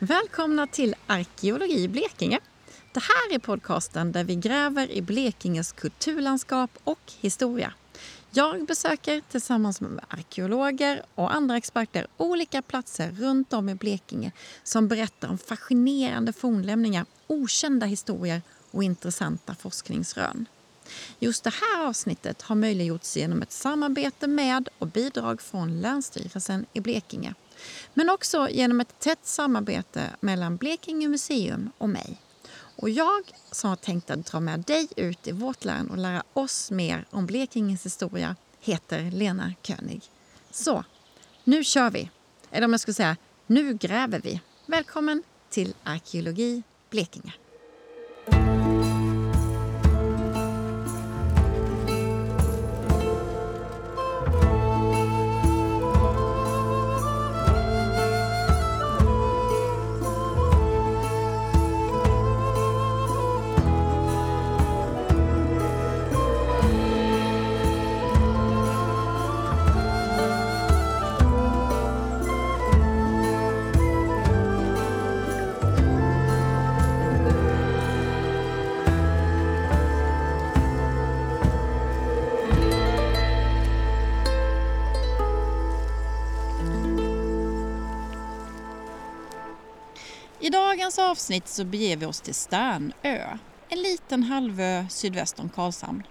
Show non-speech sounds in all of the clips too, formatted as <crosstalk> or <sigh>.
Välkomna till Arkeologi i Blekinge. Det här är podcasten där vi gräver i Blekinges kulturlandskap och historia. Jag besöker tillsammans med arkeologer och andra experter olika platser runt om i Blekinge som berättar om fascinerande fornlämningar, okända historier och intressanta forskningsrön. Just det här avsnittet har möjliggjorts genom ett samarbete med och bidrag från Länsstyrelsen i Blekinge. Men också genom ett tätt samarbete mellan Blekinge museum och mig. Och jag som har tänkt att dra med dig ut i vårt län och lära oss mer om Blekinges historia heter Lena König. Så, nu kör vi! Eller om jag skulle säga, nu gräver vi. Välkommen till Arkeologi Blekinge. Dagens avsnitt så beger vi oss till Sternö, en liten halvö sydväst om Karlshamn.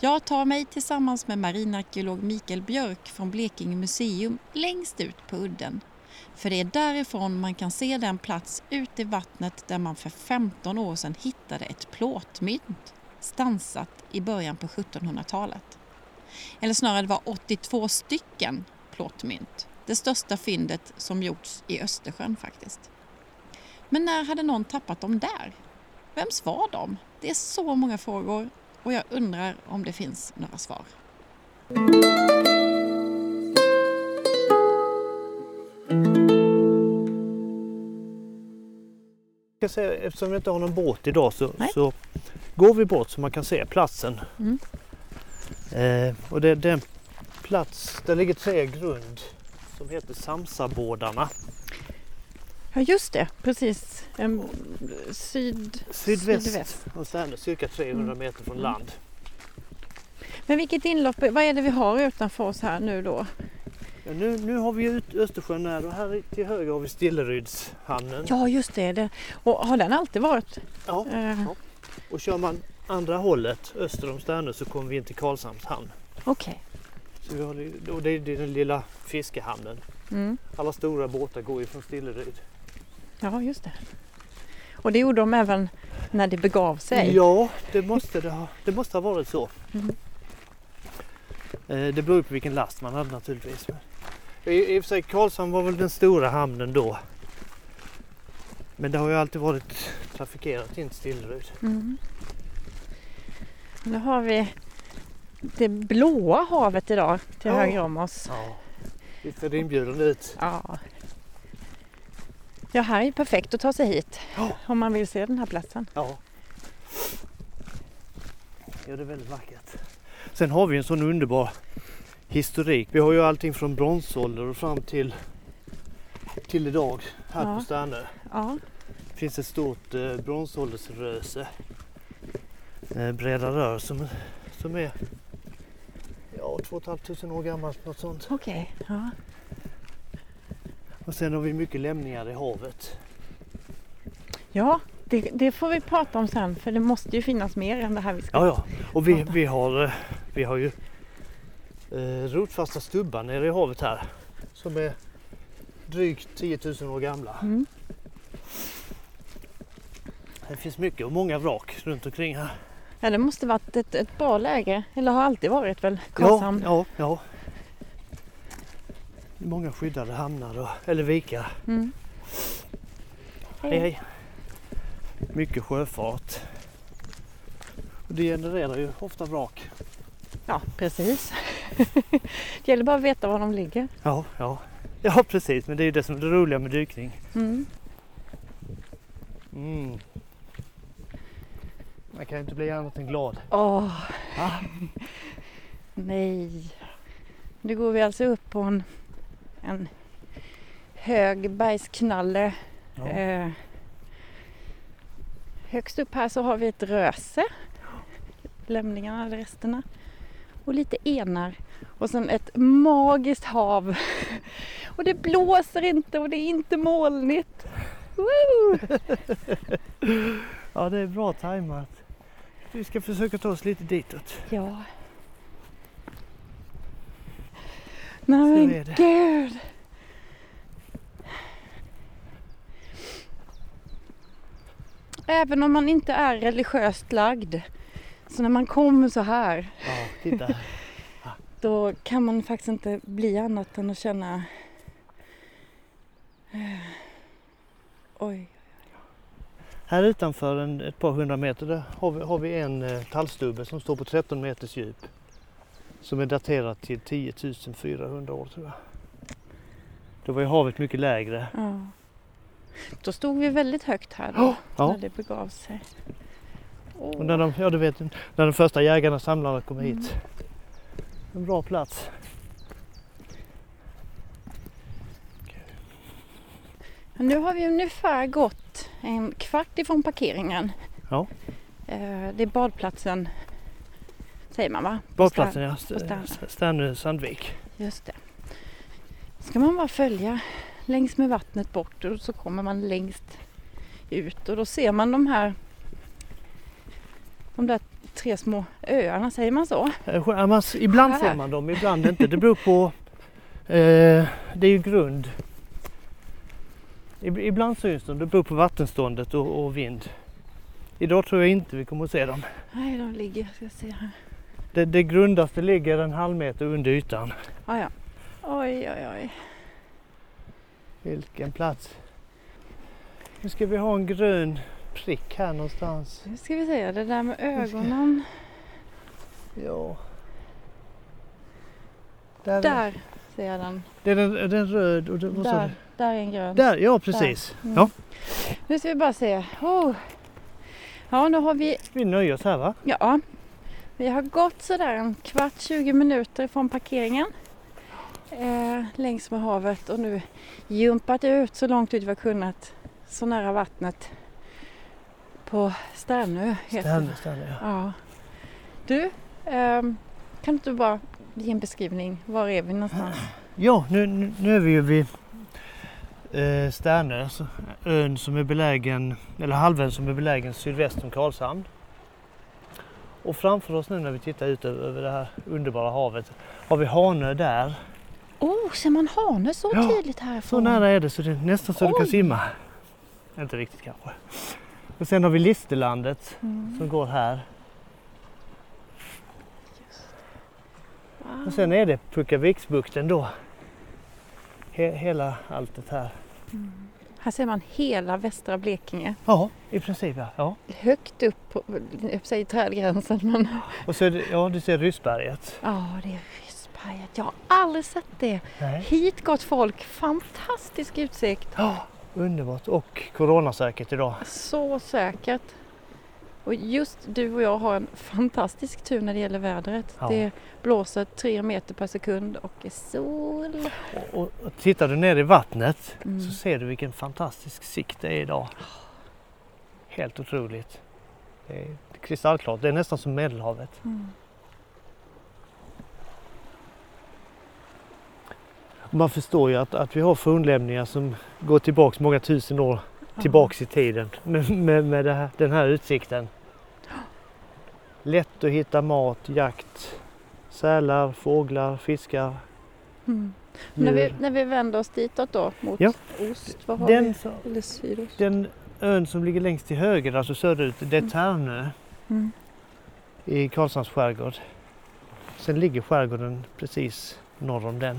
Jag tar mig tillsammans med marinarkeolog Mikael Björk från Blekinge museum längst ut på udden. För det är därifrån man kan se den plats ute i vattnet där man för 15 år sedan hittade ett plåtmynt stansat i början på 1700-talet. Eller snarare det var 82 stycken plåtmynt. Det största fyndet som gjorts i Östersjön faktiskt. Men när hade någon tappat dem där? Vems var de? Det är så många frågor och jag undrar om det finns några svar. Jag säga, eftersom vi inte har någon båt idag så, så går vi bort så man kan se platsen. Mm. Eh, och det, är en plats, där ligger tre grund som heter Samsabådarna. Ja just det, precis. En syd... Sydväst, Sydväst. och Sternö, cirka 300 Mm. meter från Mm. land. Men vilket inlopp, vad är det vi har utanför oss här nu då? Ja, nu, nu har vi ut Östersjön här och här till höger har vi Stillerydshamnen. Ja just det, det. och har den alltid varit? Ja, Eh, Och kör man andra hållet öster om Sternö så kommer vi in till Karlshamns hamn. Okej. Så har, och det är det är den lilla fiskehamnen. Mm. Alla stora båtar går ju från Stilleryd. Ja just det. Och det gjorde de även när det begav sig? Ja, det måste, det, ha, det måste ha varit så. Mm. Eh, Det beror på vilken last man hade naturligtvis. I, I och för sig Karlshamn var väl den stora hamnen då. Men det har ju alltid varit trafikerat in till Stilleryd. Mm. Nu har vi det blåa havet idag till Ja. höger om oss. Ja. Det ser inbjudande ut. Ja. Ja, här är perfekt att ta sig hit Ja. om man vill se den här platsen. Ja. Ja, det är väldigt vackert. Sen har vi en sån underbar historik. Vi har ju allting från bronsålder och fram till, till idag här Ja. på Sternö. Ja, Det finns ett stort eh, bronsåldersröse. Eh, breda rör som, som är ja, 2 500 år gammalt, något sånt. okej. Ja. Och sen har vi mycket lämningar i havet. ja det, det får vi prata om sen för det måste ju finnas mer än det här vi ska... Ja, ja. Och vi, Ja. vi, har, eh, vi har ju eh, rotfasta stubbar nere i havet här. Som är drygt 10 000 år gamla. Mm. Det finns mycket och många vrak runt omkring här. Ja, det måste varit ett, ett bra läge. Eller har alltid varit väl Ja, Karlshamn? ja, ja. Många skyddade hamnar och, eller vikar. Mm. Hej hej. Mycket sjöfart. Och det genererar ju ofta vrak. Ja, precis. <laughs> det gäller bara att veta var de ligger. Ja, ja. Ja precis, men det är ju det som är det roliga med dykning. Mm. Mm. Man kan ju inte bli annat än glad. Åh, Ah, <laughs> nej. Nu går vi alltså upp på en, en hög bergsknalle Ja. Eh, högst upp här så har vi ett röse. Lämningarna, eller resterna. Och lite enar. Och sen ett magiskt hav. <laughs> Och det blåser inte och det är inte molnigt. Woo! <laughs> Ja, det är bra tajmat. Vi ska försöka ta oss lite ditåt. Ja. Nej men gud! Även om man inte är religiöst lagd, så när man kommer så här, Ja, titta. då kan man faktiskt inte bli annat än att känna... eh, Oj. Här utanför en, ett par hundra meter där har vi, har vi en eh, tallstubbe som står på 13 meters djup. Som är daterad till 10 400 år tror jag. Då var ju havet mycket lägre. Ja. Då stod vi väldigt högt här då, Ja. när det begav sig. Åh. Och när de, ja du vet, när de första jägarna samlarna kom hit. En bra plats. Nu har vi ungefär gått en kvart ifrån parkeringen. Ja. Eh, Det är badplatsen, säger man va? Badplatsen ja. St- Sandvik. Just det. Ska man bara följa längs med vattnet bort och så kommer man längst ut och då ser man de här de där tre små öarna, säger man så? Eh, man Ibland Här. ser man dem, ibland inte. Det beror på. Eh, det är ju grund. Ib- Ibland syns de, det beror på vattenståndet och, och vind. Idag tror jag inte vi kommer att se dem. Nej, de ligger, jag ska se här. Det, det grundaste ligger en halv meter under ytan. Ah, ja. Oj, oj, oj. Vilken plats. Nu ska vi ha en grön prick här någonstans. Nu ska vi se, det där med ögonen. Ja. Där, Där ser jag den. Det är den, den röd och sa Där, där är en grön. Där, ja precis. Mm. Ja, Nu ska vi bara se. Oh. Ja, nu har vi, vi nöjer oss här va? ja, vi har gått sådär en kvart, 20 minuter från parkeringen. Eh, längs med havet och nu jumpat ut så långt ut vi har kunnat. Så nära vattnet. På Stärnö, det. Stärnö, ja. Ja. Du, ehm, kan du bara ge en beskrivning? Var är vi någonstans? Ja, nu, nu, nu är vi ju vid eh, Stärnö, så- ön som är belägen, eller halvön som är belägen sydväst om Karlshamn. Och framför oss nu när vi tittar ut över, det här underbara havet har vi Hanö där. Oh, ser man Hanö så Ja, tydligt härifrån? Så nära är det så det är nästan så du kan Oj. simma. Inte riktigt kanske. Och sen har vi Listerlandet Mm. som går här. Wow. Och sen är det Puckaviksbukten då. He, hela alltet här. Här ser man hela västra Blekinge. Ja, i princip ja. ja. Högt upp på säger trädgränsen. Men... Och så är det, ja, du ser Ryssberget. Ja, det är Ryssberget. Jag har aldrig sett det. Nej. Hit gott folk. Fantastisk utsikt. Ja, underbart och coronasäkert idag. Så säkert. Och just du och jag har en fantastisk tur när det gäller vädret. Ja. Det blåser tre meter per sekund och är sol. Och, och, tittar du ner i vattnet Mm. så ser du vilken fantastisk sikt det är idag. Helt otroligt. Det är kristallklart. Det är nästan som Medelhavet. Mm. Man förstår ju att, att vi har fornlämningar som går tillbaks många tusen år tillbaks i tiden med, med, med här, den här utsikten. Lätt att hitta mat, jakt, sälar, fåglar, fiskar, Mm. När, vi, när vi vänder oss ditåt då mot Ja. ost, vad har Den, vi? Eller sydost? den ön som ligger längst till höger, alltså söderut, det är Tärnö Mm. i Karlshamns skärgård. Sen ligger skärgården precis norr om den.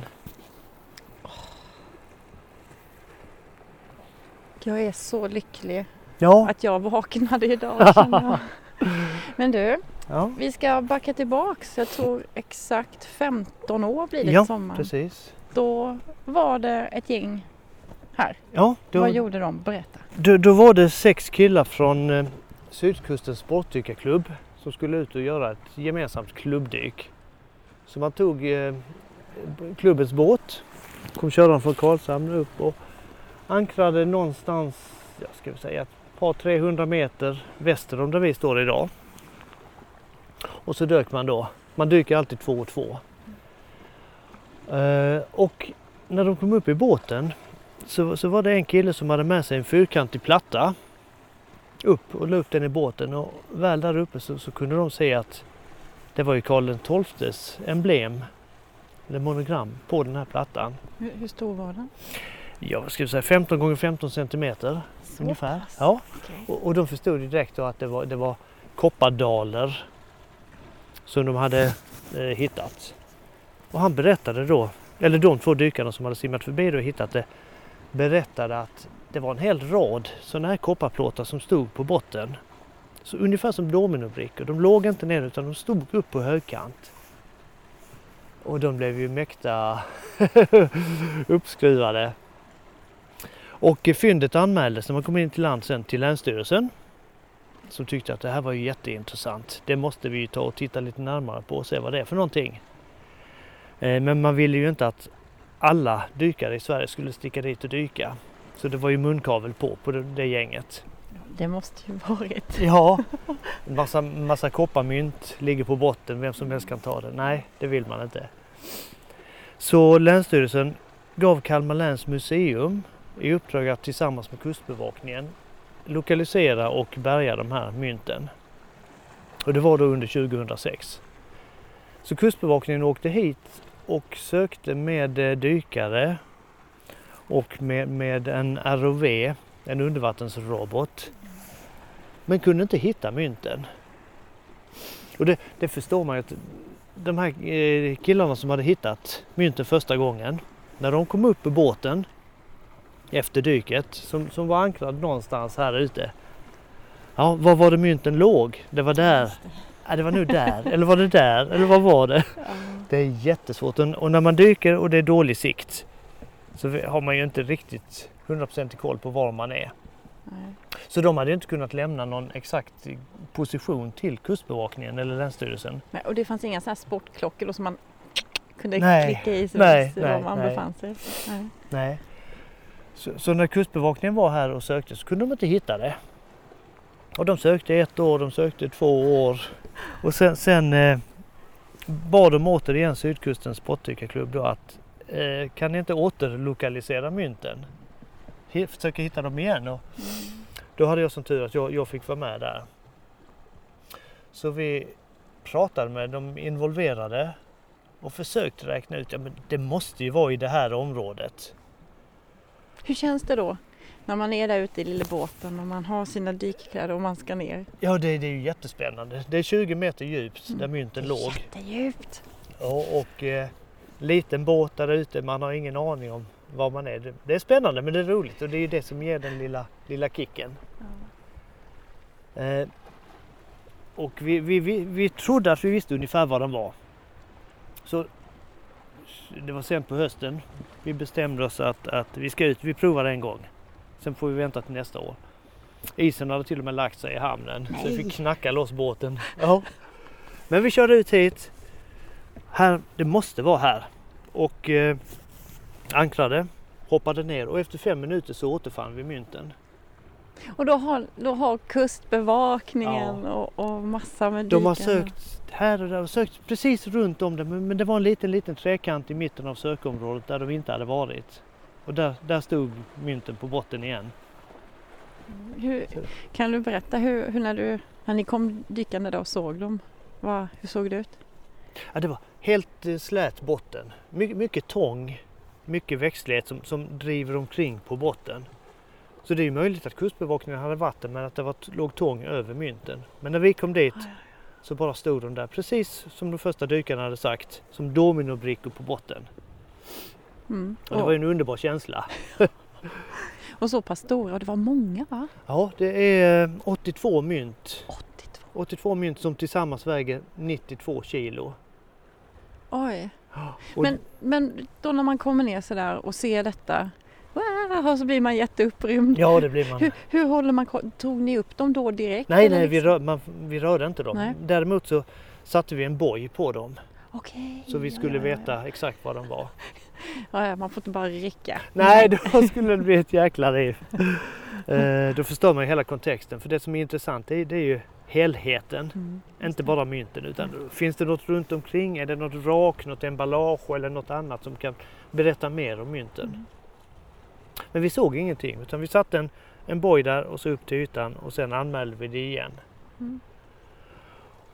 Jag är så lycklig Ja, att jag vaknade idag jag. <laughs> Men du, ja vi ska backa tillbaks. Jag tror exakt 15 år blir det Ja, sommar. precis. Då var det ett gäng här. Ja, då, Vad gjorde de? Berätta. Då, då var det sex killar från eh, Sydkustens sportdykarklubb som skulle ut och göra ett gemensamt klubbdyk. Så man tog eh, klubbens båt, kom köraren från Karlshamn upp och ankrade någonstans, jag ska säga ett par 300 meter väster om där vi står idag. Och så dök man då. Man dyker alltid två och två. Eh, och när de kom upp i båten så, så var det en kille som hade med sig en fyrkantig platta upp och la upp den i båten och väl där uppe så, så kunde de se att det var ju Karl XIIs emblem eller monogram på den här plattan. Hur, hur stor var den? Ja, vad ska jag säga, 15 gånger 15 centimeter Så ungefär. pass? Ja, Okej. och, och de förstod ju direkt då att det var, det var koppardaler som de hade eh, hittat. Och han berättade då, eller de två dykarna som hade simmat förbi och hittat det, berättade att det var en hel rad sådana här kopparplåtar som stod på botten. Så ungefär som dominobrickor. De låg inte ner utan de stod upp på högkant. Och de blev ju mäkta <laughs> uppskruvade. Och fyndet anmäldes när man kom in till land sen till Länsstyrelsen. Som tyckte att det här var ju jätteintressant. Det måste vi ju ta och titta lite närmare på och se vad det är för någonting. Eh, Men man ville ju inte att alla dykare i Sverige skulle sticka dit och dyka. Så det var ju munkavel på på det, det gänget. Det måste ju varit. Ja, en <laughs> massa, massa kopparmynt ligger på botten, vem som helst kan ta det. Nej, det vill man inte. Så Länsstyrelsen gav Kalmar läns museum i uppdrag att tillsammans med Kustbevakningen lokalisera och bärga de här mynten. Och det var då under 2006. Så Kustbevakningen åkte hit och sökte med eh, dykare och med, med en ROV, en undervattensrobot. Men kunde inte hitta mynten. Och det, det förstår man ju att de här eh, killarna som hade hittat mynten första gången, när de kom upp i båten efter dyket, som, som var ankrad någonstans här ute. Ja, var var det mynten låg? Det var där. Ja, det var nu där. Eller var det där? Eller vad var det? Ja. Det är jättesvårt. Och när man dyker och det är dålig sikt så har man ju inte riktigt 100% koll på var man är. Nej. Så de hade inte kunnat lämna någon exakt position till Kustbevakningen eller Länsstyrelsen. Men- Och det fanns inga så här sportklockor som man kunde Nej, klicka i så nej, var nej, man nej. befann sig. Nej. Nej. Så, så när Kustbevakningen var här och sökte så kunde de inte hitta det. Och de sökte ett år, de sökte två år. Och sen, sen eh, bad de återigen Sydkustens sportdykarklubb då att eh, kan ni inte återlokalisera mynten? Försöka hitta dem igen. Och då hade jag som tur att jag, jag fick vara med där. Så vi pratade med de involverade och försökte räkna ut, ja men det måste ju vara i det här området. Hur känns det då när man är där ute i lilla båten och man har sina dykkläder och man ska ner? Ja, det, det är ju jättespännande. Det är 20 meter djupt där mynten låg. Jättedjupt. Ja, och eh, liten båt där ute, man har ingen aning om var man är. Det, det är spännande men det är roligt och det är ju det som ger den lilla, lilla kicken. Eh, och vi, vi, vi, vi trodde att vi visste ungefär var den var. Så det var sent på hösten. Vi bestämde oss att, att vi ska ut, vi provar en gång. Sen får vi vänta till nästa år. Isen hade till och med lagt sig i hamnen så vi Nej. fick knacka loss båten. <laughs> Ja. Men vi körde ut hit. Här, det måste vara här. Och eh, ankrade, hoppade ner och efter fem minuter så återfann vi mynten. Och då har, då har kustbevakningen och, och massa med De har dykarna. sökt här och där och sökt precis runt om det men, men det var en liten liten trekant i mitten av sökområdet där de inte hade varit. Och där, där stod mynten på botten igen. Hur, kan du berätta hur, hur när, du, när ni kom dykande då och såg dem? Vad, hur såg det ut? Ja, det var helt eh, slät botten. My, mycket tång, mycket växtlighet som, som driver omkring på botten. Så det är möjligt att kustbevakningen hade vatten men att det var, låg tång över mynten. Men när vi kom dit så bara stod de där precis som de första dykarna hade sagt. Som dominobrickor på botten. Mm. Och det var ju en underbar känsla. <laughs> och så pass stora och det var många va? Ja, det är eh, 82 mynt. 82. 82 mynt som tillsammans väger 92 kilo. Oj. Men, men då när man kommer ner sådär och ser detta <laughs> och så blir man jätteupprymd. Ja, det blir man. Hur, hur håller man Tog ni upp dem då direkt? Nej, nej, vi, liksom? rör, man, vi rörde inte dem. Nej. Däremot så satte vi en boj på dem Okej. så vi ja, skulle ja, ja, veta exakt var de var. <laughs> ja, man får inte bara rycka. Nej, <laughs> då skulle det bli ett jäkla riv. Eh, då förstår man ju hela kontexten. För det som är intressant det är, det är ju helheten. Mm. Inte bara mynten utan finns det något runt omkring? Är det något vrak, något emballage eller något annat som kan berätta mer om mynten? Mm. Men vi såg ingenting utan vi satte en, en boj där och så upp till ytan och sen anmälde vi det igen. Mm.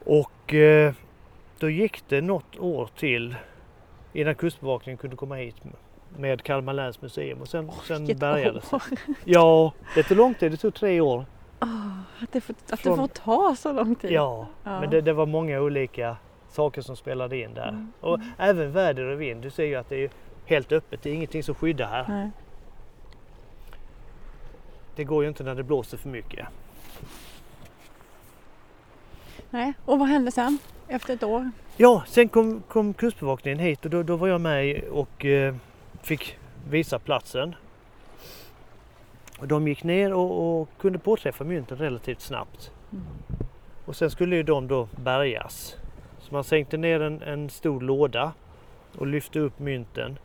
Och eh, då gick det något år till innan Kustbevakningen kunde komma hit med Kalmar läns museum och sen, sen Vilket bärgade det! Ja, det tog lång tid, det tog tre år. Ah, att det, får, att Från- det får ta så lång tid. Ja, Ja. men det, det var många olika saker som spelade in där. Mm. Och även väder och vind, du ser ju att det är helt öppet, det är ingenting som skyddar här. Nej. Det går ju inte när det blåser för mycket. Nej. Och vad hände sen? Efter ett år? Ja, sen kom, kom Kustbevakningen hit och då, då var jag med och eh, fick visa platsen. Och de gick ner och, och kunde påträffa mynten relativt snabbt. Mm. Och sen skulle ju de då bärgas. Så man sänkte ner en, en stor låda och lyfte upp mynten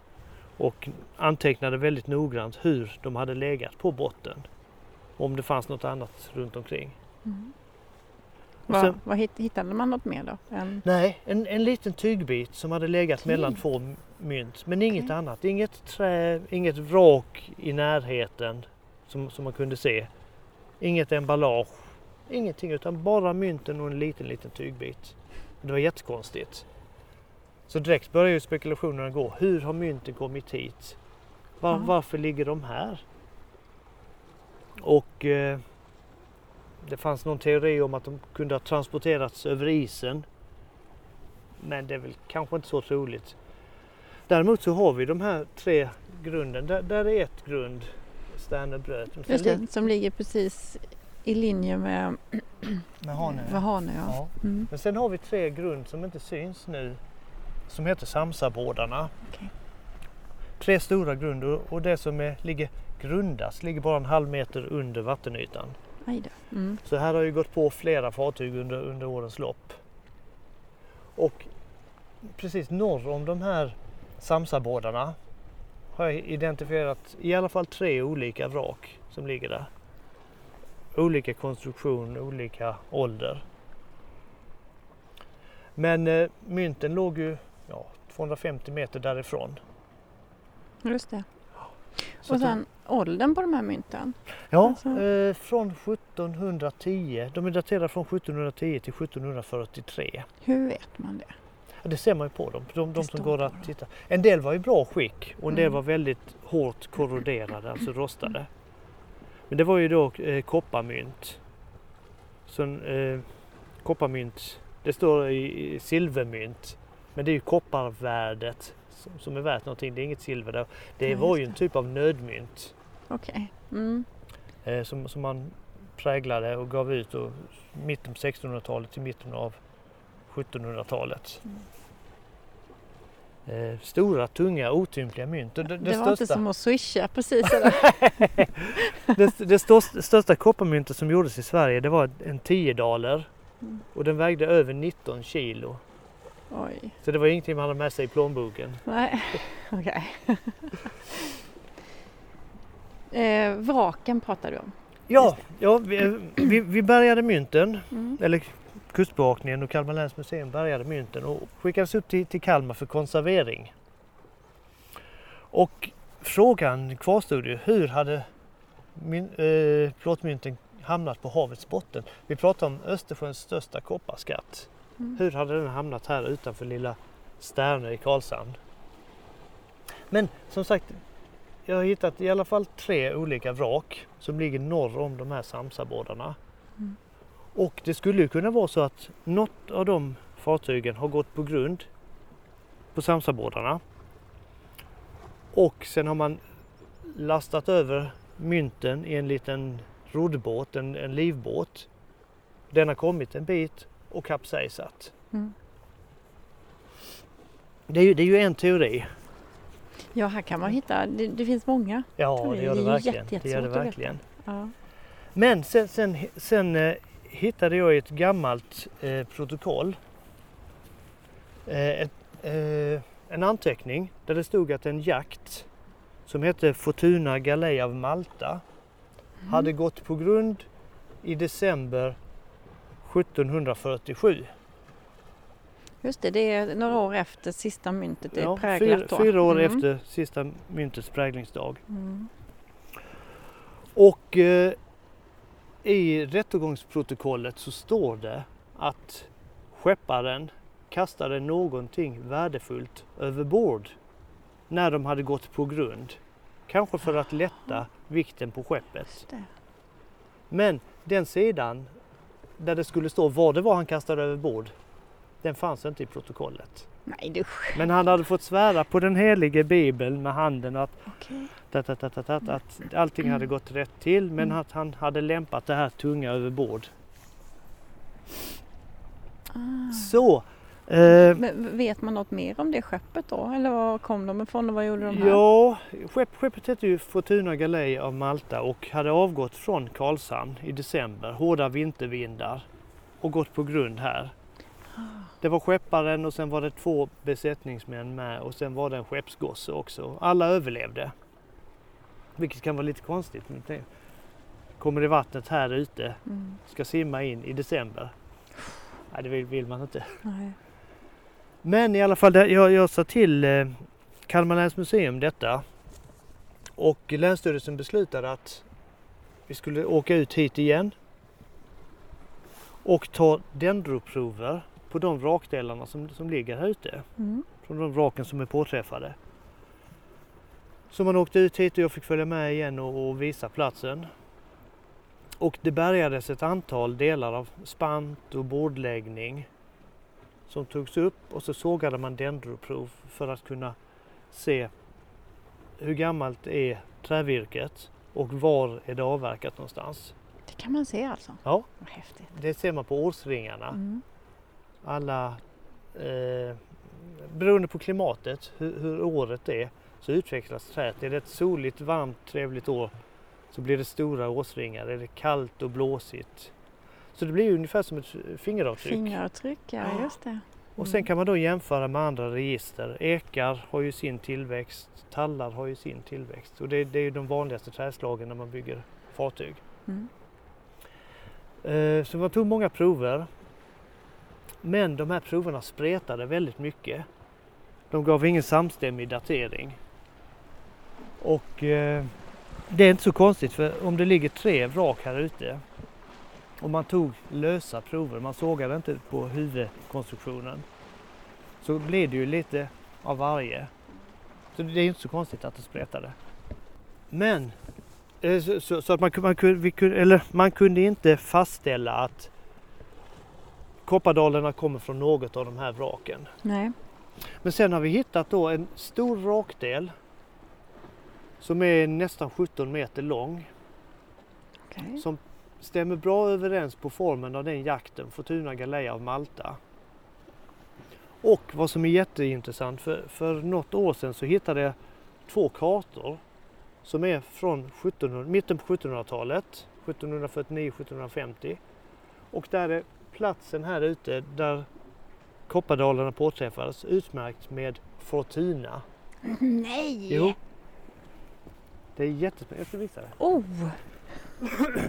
och antecknade väldigt noggrant hur de hade legat på botten. Om det fanns något annat runt omkring. Mm. Vad, sen- hitt, hittade man något mer då? En, Nej, en, en liten tygbit som hade legat Tyg? mellan två mynt. Men inget annat. Inget trä, inget vrak i närheten som, som man kunde se. Inget emballage. Ingenting utan bara mynten och en liten, liten tygbit. Det var jättekonstigt. Så direkt började ju spekulationerna gå. Hur har mynten kommit hit? Var, Ja. Varför ligger de här? Och eh, det fanns någon teori om att de kunde ha transporterats över isen. Men det är väl kanske inte så troligt. Däremot så har vi de här tre grunden. Där, där är ett grund, Sterne bröt. Men sen just det, som ligger precis i linje med, <clears throat> Med Hanö. med Hanö. Ja. Ja. Mm. Men sen har vi tre grund som inte syns nu. Som heter Samsabådarna. Okej. Tre stora grund och, och det som är, ligger grundast ligger bara en halv meter under vattenytan. Aj då. Mm. Så här har ju gått på flera fartyg under, under årens lopp. Och precis norr om de här Samsabådarna har jag identifierat i alla fall tre olika vrak som ligger där. Olika konstruktion, olika ålder. Men eh, mynten låg ju ja, 250 meter därifrån. Just det. Så Och sen åldern på de här mynten. Ja, Alltså- eh, från 1710. De är daterade från 1710 till 1743. Hur vet man det? Ja, det ser man ju på dem, de, de som går att titta. En del var i bra skick och en del Mm. var väldigt hårt korroderade, alltså rostade. Men det var ju då eh, kopparmynt. Så eh, kopparmynt, det står i, i silvermynt. Men det är ju kopparvärdet som, som är värt någonting, det är inget silver där. Det var ju en typ av nödmynt. Okej. Mm. eh, som, som man präglade och gav ut och mitten på 1600-talet till mitten av 1700-talet. Eh, stora, tunga, otympliga mynt. Det, det, Det, var inte största, som att swisha precis. Eller? <laughs> det, det största, största kopparmyntet som gjordes i Sverige det var en 10 daler Mm. och den vägde över 19 kilo. Oj. Så det var ingenting man hade med sig i plånboken. Nej, <laughs> okej. Eh, vraken pratar du om. Ja, ja vi, vi, vi bärgade mynten Mm. eller Kustbevakningen och Kalmar läns museum bärgade mynten och skickades upp till, till Kalmar för konservering. Och frågan kvarstod ju, hur hade min, eh, plåtmynten hamnat på havets botten? Vi pratar om Östersjöns största kopparskatt. Mm. Hur hade den hamnat här utanför lilla Sternö i Karlshamn? Men som sagt, jag har hittat i alla fall tre olika vrak som ligger norr om de här Samsabådarna. Mm. Och det skulle ju kunna vara så att något av de fartygen har gått på grund på Samsabådarna. Och sen har man lastat över mynten i en liten roddbåt, en, en livbåt. Den har kommit en bit och kapsejsat. Mm. Det är, ju, det är ju en teori. Ja, här kan man hitta, det, det finns många. Ja, det gör Det det verkligen. jätte- det gör det verkligen. Ja. Men sen, sen, sen eh, hittade jag ett gammalt eh, protokoll. Eh, ett, eh, en anteckning där det stod att en jakt som hette Fortuna Galej av Malta Mm. hade gått på grund i december 1747. Just det, det är några år efter sista myntet är Ja, präglat fyra, då. fyra år Mm. efter sista myntets präglingsdag. Mm. Och eh, i rättegångsprotokollet så står det att skepparen kastade någonting värdefullt över bord när de hade gått på grund. Kanske för att lätta vikten på skeppet. Men den sidan där det skulle stå vad det var han kastade över bord, den fanns inte i protokollet. Nej du, Men han hade fått svära på den helige bibeln med handen att, okej. att, att, att, att, att, allting hade gått rätt till men Mm. att han hade lämpat det här tunga över bord. Ah. Så! Eh, vet man något mer om det skeppet då? Eller var kom de ifrån och vad gjorde de här? ja, skepp, skeppet hette ju Fortuna Galej av Malta och hade avgått från Karlshamn i december, hårda vintervindar och gått på grund här. Det var skepparen och sen var det två besättningsmän med och sen var det en skeppsgosse också. Alla överlevde. Vilket kan vara lite konstigt. men det Kommer i vattnet här ute, Mm. ska simma in i december. Nej, det vill, vill man inte. Nej. Men i alla fall, jag, jag sa till eh, Kalmar läns museum detta. Och Länsstyrelsen beslutade att vi skulle åka ut hit igen. Och ta dendroprover på de vrakdelarna som, som ligger här ute. Mm. Från de vraken som är påträffade. Så man åkte ut hit och jag fick följa med igen och, och visa platsen. Och det bärgades ett antal delar av spant och bordläggning som togs upp och så sågade man dendroprov för att kunna se hur gammalt är trävirket och var är det avverkat någonstans. Det kan man se alltså? Ja. Vad häftigt. Det ser man på årsringarna. Mm. Alla eh, beroende på klimatet, hur, hur året är, så utvecklas trädet. Är det ett soligt, varmt, trevligt år så blir det stora årsringar. Är det kallt och blåsigt så det blir ungefär som ett fingeravtryck. Fingeravtryck, ja Ja. just det. Och sen kan man då jämföra med andra register. Ekar har ju sin tillväxt, tallar har ju sin tillväxt och det, det är ju de vanligaste trädslagen när man bygger fartyg. Mm. Eh, Så man tog många prover. Men de här proverna spretade väldigt mycket. De gav ingen samstämmig datering. Och eh, det är inte så konstigt för om det ligger tre vrak här ute och man tog lösa prover, man sågade inte på huvudkonstruktionen, så blir det ju lite av varje. Så det är inte så konstigt att det spretade. Men Eh, Så, så, så att man, man, kunde, vi kunde, eller man kunde inte fastställa att koppardalerna kommer från något av de här vraken. Nej. Men sen har vi hittat då en stor vrakdel som är nästan 17 meter lång Okej. som stämmer bra överens på formen av den jakten, Fortuna Galea av Malta. Och vad som är jätteintressant, för, för något år sedan så hittade jag två kartor som är från 1700, mitten på 1700-talet, 1749-1750. Och där är platsen här ute där koppardalarna påträffades utmärkt med Fortuna. <laughs> Nej! Jo. Det är jättespännande, jag ska visa det. Oh! <clears throat>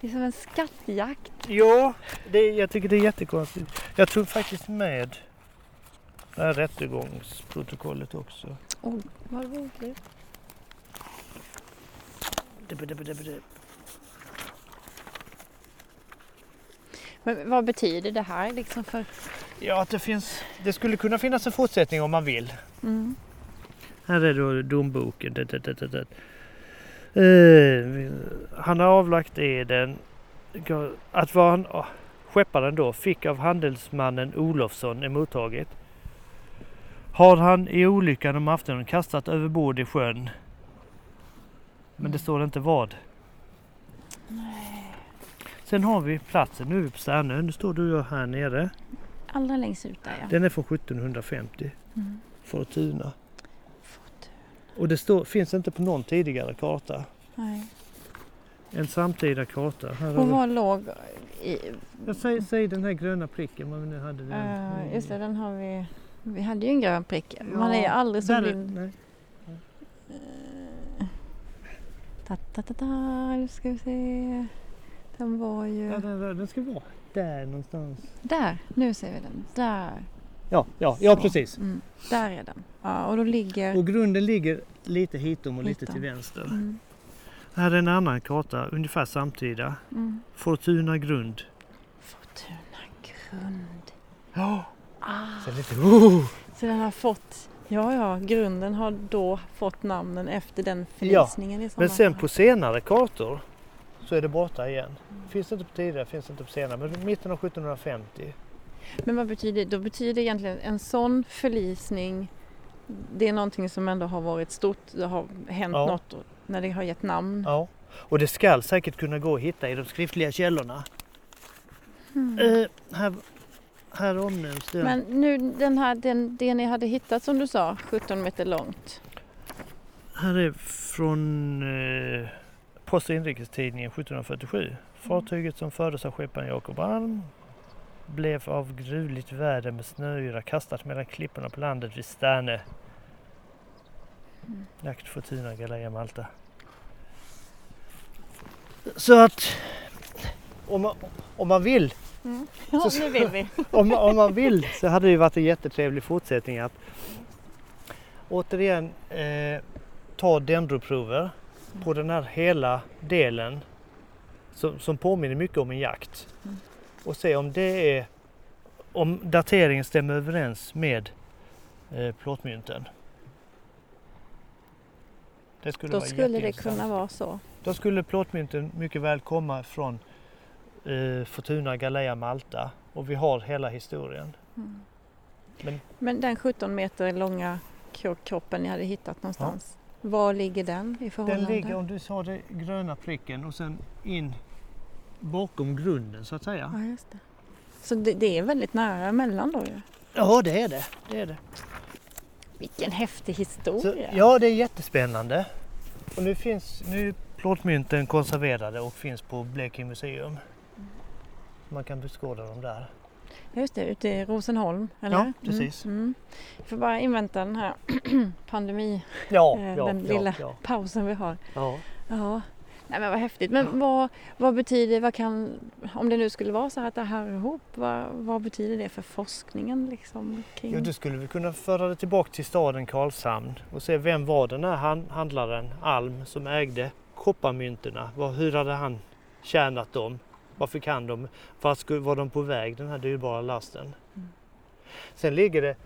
Det är som en skattjakt. Ja, det, jag tycker det är jättekonstigt. Jag tog faktiskt med det här rättegångsprotokollet också. Oh, vad roligt. Men vad betyder det här liksom för... Ja, att det finns. Det skulle kunna finnas en fortsättning om man vill. Mm. Här är då domboken. Det, det, det, det. Eh, han har avlagt eden att vad han, oh, skepparen då fick av handelsmannen Olofsson emottaget. Har han i olyckan om aftonen kastat över bord i sjön. Men det står inte vad. Sen har vi platsen. Nu är vi på Särnö. Nu står du och jag här nere. Allra längst ut där ja. Den är från 1750. Mm. Fortuna. Fortuna. Och det står, finns inte på någon tidigare karta. Nej. En samtida karta. Här har Och vi- var låg i... Jag säg, säg den här gröna pricken vad vi nu hade. Den. Uh, just det, den har vi... Vi hade ju en grön prick. Man är ju Ja, aldrig så där är- blind. nej. Ta, ta, ta, ta, nu ska vi se. Den var ju... Ja, den, den ska vara där någonstans. Där, nu ser vi den. Där. Ja, ja, ja Så. precis. Mm, där är den. Ja, och då ligger... Och grunden ligger lite hitom och lite Hitom. till vänster. Mm, Här är en annan karta, ungefär samtida. mm. Fortuna grund. Fortuna grund. Ja, Ah, så lite... Oh! så den har fått... Ja, ja, grunden har då fått namnen efter den förlisningen i Men sen på senare kartor så är det borta igen. Finns inte på tidigare, finns inte på senare. Men mitten av 1750. Men vad betyder Då betyder egentligen en sån förlisning det är någonting som ändå har varit stort. Det har hänt Ja. något när det har gett namn. Ja. Och det skall säkert kunna gå att hitta i de skriftliga källorna. Mm. Eh, här, här omnämns det. Men nu den här, den, det ni hade hittat som du sa, 17 meter långt. Här är från eh, Post och inrikestidningen 1747. Fartyget som fördes av skepparen Jakob Alm blev av gruvligt väder med snöyra kastat mellan klipporna på landet vid Stärne. Mm. Jakt Fortuna Galeja Malta. Så att om man, om man vill Ja, Så- vill vi. <laughs> om, om man vill så hade det ju varit en jättetrevlig fortsättning att återigen eh, ta dendroprover på den här hela delen som, som påminner mycket om en jakt Mm. och se om det är om dateringen stämmer överens med eh, plåtmynten. Det skulle Då vara skulle det kunna vara så. Då skulle plåtmynten mycket väl komma från eh, Fortuna Galea Malta och vi har hela historien. Mm. Men- Men den 17 meter långa kro- kroppen ni hade hittat någonstans. Var ligger den i Den förhållande? ligger, om du sa det, gröna pricken och sen in bakom grunden så att säga. Ja, just det. Så det, det är väldigt nära emellan då ju. Ja, det är det. det, är det. Vilken häftig Så, historia. ja, det är jättespännande. Och nu finns nu är plåtmynten konserverade och finns på Blekinge museum. Man kan beskåda dem där. Just det, ute i Rosenholm, eller? Ja, precis. Mm, mm. Vi får bara invänta den här <clears throat> pandemi, Ja, eh, ja, den ja, lilla ja, pausen vi har. ja. Ja, Nej, men vad häftigt. Men vad, vad betyder, vad kan, om det nu skulle vara så här att det här ihop, vad, vad betyder det för forskningen liksom? Kring? Jo, då skulle vi kunna föra det tillbaka till staden Karlshamn och se vem var den här han- handlaren, Alm, som ägde kopparmyntorna. Hur hade han tjänat dem? Vad fick han dem? Vart var de på väg den här dyrbara lasten? Mm. Sen ligger det,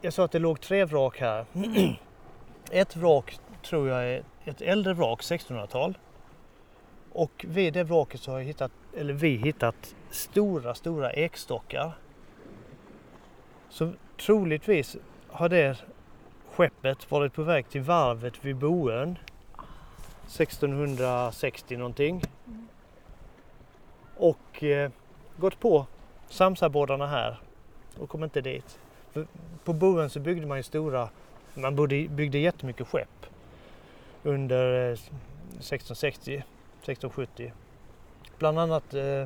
jag sa att det låg tre vrak här. <clears throat> Ett vrak tror jag är ett äldre vrak, 1600-tal. Och vid det vraket så har jag hittat, eller vi hittat stora, stora ekstockar. Så troligtvis har det skeppet varit på väg till varvet vid Boön 1660 någonting. Och eh, gått på Samsabådarna här och kom inte dit. För på Boön så byggde man ju stora, man byggde, byggde jättemycket skepp under eh, 1660, 1670. Bland annat eh,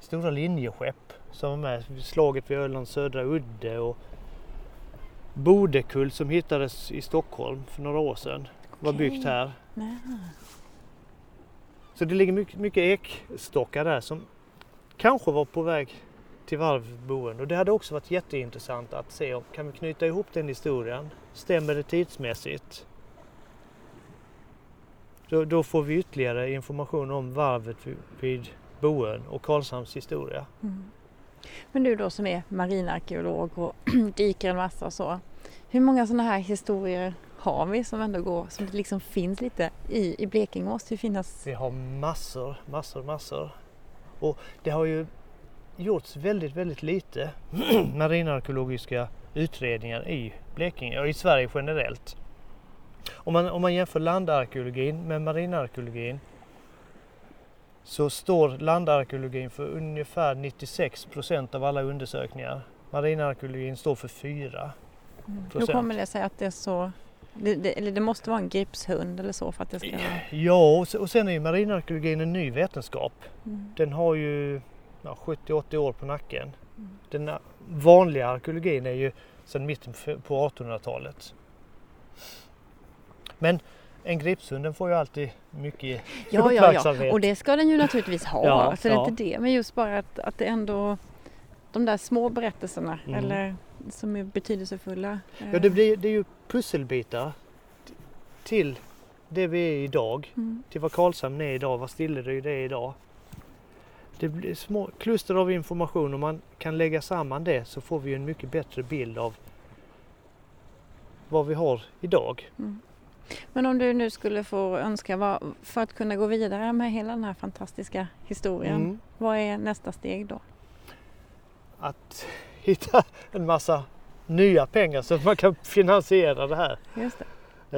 stora linjeskepp som var med vid slaget vid Ölands södra udde och Bodekull som hittades i Stockholm för några år sedan var byggt här. Nej. Så det ligger mycket, mycket ekstockar där som kanske var på väg till varvboende. och det hade också varit jätteintressant att se om kan vi knyta ihop den historien. Stämmer det tidsmässigt? Då, då får vi ytterligare information om varvet vid, vid Boön och Karlshamns historia. Mm. Men du då som är marinarkeolog och <clears throat> dyker en massa och så. Hur många sådana här historier har vi som ändå går, som det liksom finns lite i, i Blekinge måste ju finnas. Vi har massor, massor, massor. Och det har ju gjorts väldigt, väldigt lite <clears throat> marinarkeologiska utredningar i Blekinge och i Sverige generellt. Om man, om man jämför landarkeologin med marinarkeologin så står landarkeologin för ungefär 96 procent av alla undersökningar. Marinarkeologin står för 4. Mm. Hur Procent. kommer det sig att det är så, det, det, eller det måste vara en gripshund eller så för att det ska... Ja, och se- och sen är ju marinarkeologin en ny vetenskap. Mm. Den har ju ja, 70-80 år på nacken. Den vanliga arkeologin är ju sedan mitten på 1800-talet. Men en gripshund den får ju alltid mycket ja, uppmärksamhet. Ja, ja, och det ska den ju naturligtvis ha. Ja, så det är ja. inte det. Men just bara att, att det ändå de där små berättelserna Mm. eller som är betydelsefulla. Ja, det, blir, det är ju pusselbitar till det vi är idag. Mm. Till vad Karlshamn är idag, vad Stillered är idag. Det blir små kluster av information. Om man kan lägga samman det så får vi en mycket bättre bild av vad vi har idag. Mm. Men om du nu skulle få önska vad, för att kunna gå vidare med hela den här fantastiska historien. Mm. Vad är nästa steg då? Att hitta en massa nya pengar så att man kan finansiera det här. Just det.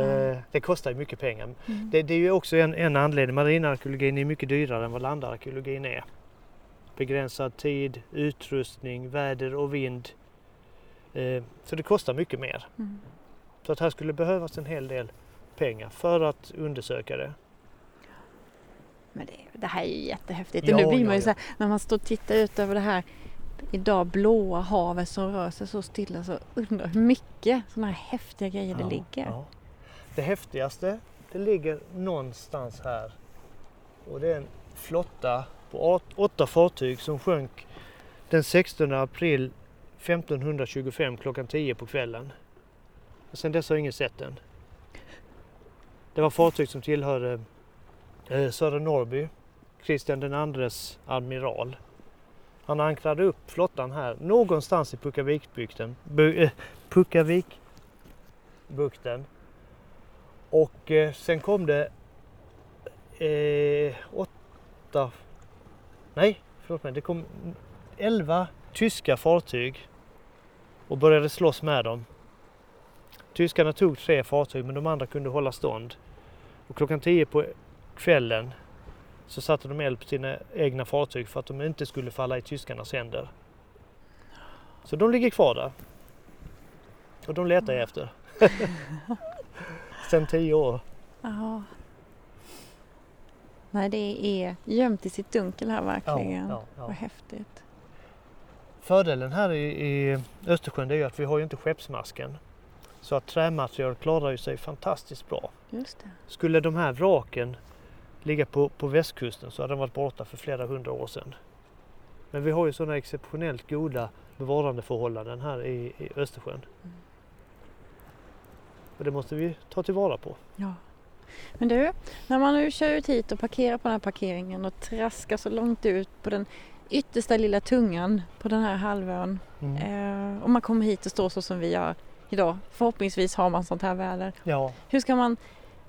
Mm. Det kostar ju mycket pengar. Mm. Det, det är ju också en, en anledning. Marinarkeologin är mycket dyrare än vad landarkeologin är. Begränsad tid, utrustning, väder och vind. Eh, så det kostar mycket mer. Mm. Så att här skulle behövas en hel del pengar för att undersöka det. Men det, det här är ju jättehäftigt. Ja, och nu blir ja, man ju ja. så här, när man står och tittar ut över det här idag blåa havet som rör sig så stilla så undrar hur mycket sådana här häftiga grejer det Ja, ligger. ja. Det häftigaste det ligger någonstans här. Och det är en flotta på åt- åtta fartyg som sjönk den 16 april 1525 klockan 10 på kvällen. Och sen dess har ingen sett den. Det var fartyg som tillhörde eh, Sören Norrby, Kristian den andres admiral. Han ankrade upp flottan här någonstans i Puckavikbukten. Bu, eh, Puckavikbukten. Och eh, sen kom det eh, åtta, nej förlåt mig, det kom elva tyska fartyg och började slåss med dem. Tyskarna tog tre fartyg men de andra kunde hålla stånd. Och klockan tio på kvällen så satte de eld på sina egna fartyg för att de inte skulle falla i tyskarnas händer. Så de ligger kvar där. Och de letar jag efter. <laughs> Sen tio år. Ja. Nej, det är gömt i sitt dunkel här verkligen. ja, ja. Vad häftigt. Fördelen här i, i Östersjön är ju att vi har ju inte skeppsmasken. Så att trämaterial klarar ju sig fantastiskt bra. Just det. Skulle de här vraken ligga på, på västkusten så hade de varit borta för flera hundra år sedan. Men vi har ju sådana exceptionellt goda bevarandeförhållanden här i, i Östersjön. Mm. Och det måste vi ta tillvara på. Ja. Men du, när man nu kör ut hit och parkerar på den här parkeringen och traskar så långt ut på den yttersta lilla tungan på den här halvön. Eh, och man kommer hit och står så som vi gör idag. Förhoppningsvis har man sånt här väder. Ja, Hur ska man,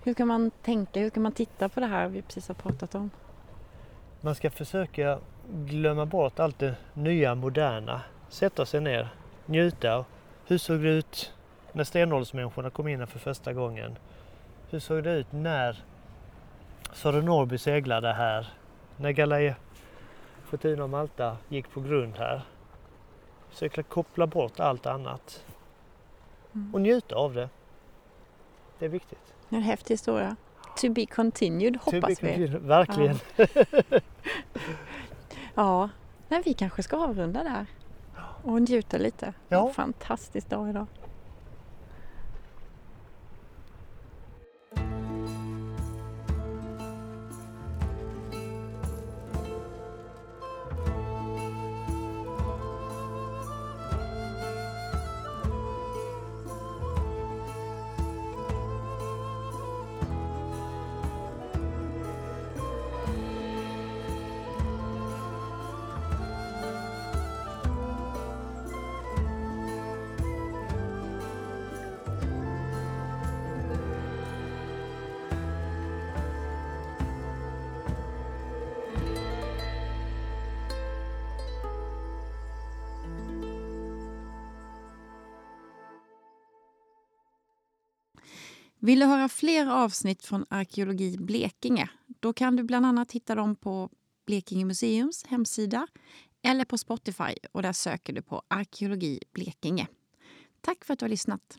hur ska man tänka, hur ska man titta på det här vi precis har pratat om? man ska försöka glömma bort allt det nya, moderna. Sätta sig ner, njuta. Hur såg det ut när stenåldersmänniskorna kom in här för första gången? Hur såg det ut när Sören Norrby seglade här? När Galaya Fortuna och Malta gick på grund här? Försöka koppla bort allt annat och njuta av det. Det är viktigt. En häftig historia. To be continued hoppas To be vi. continued. Verkligen. Ja, <laughs> men vi kanske ska avrunda där och njuta lite. Ja. En fantastisk dag idag. Vill du höra fler avsnitt från Arkeologi Blekinge? Då kan du bland annat hitta dem på Blekinge museums hemsida eller på Spotify och där söker du på Arkeologi Blekinge. Tack för att du har lyssnat.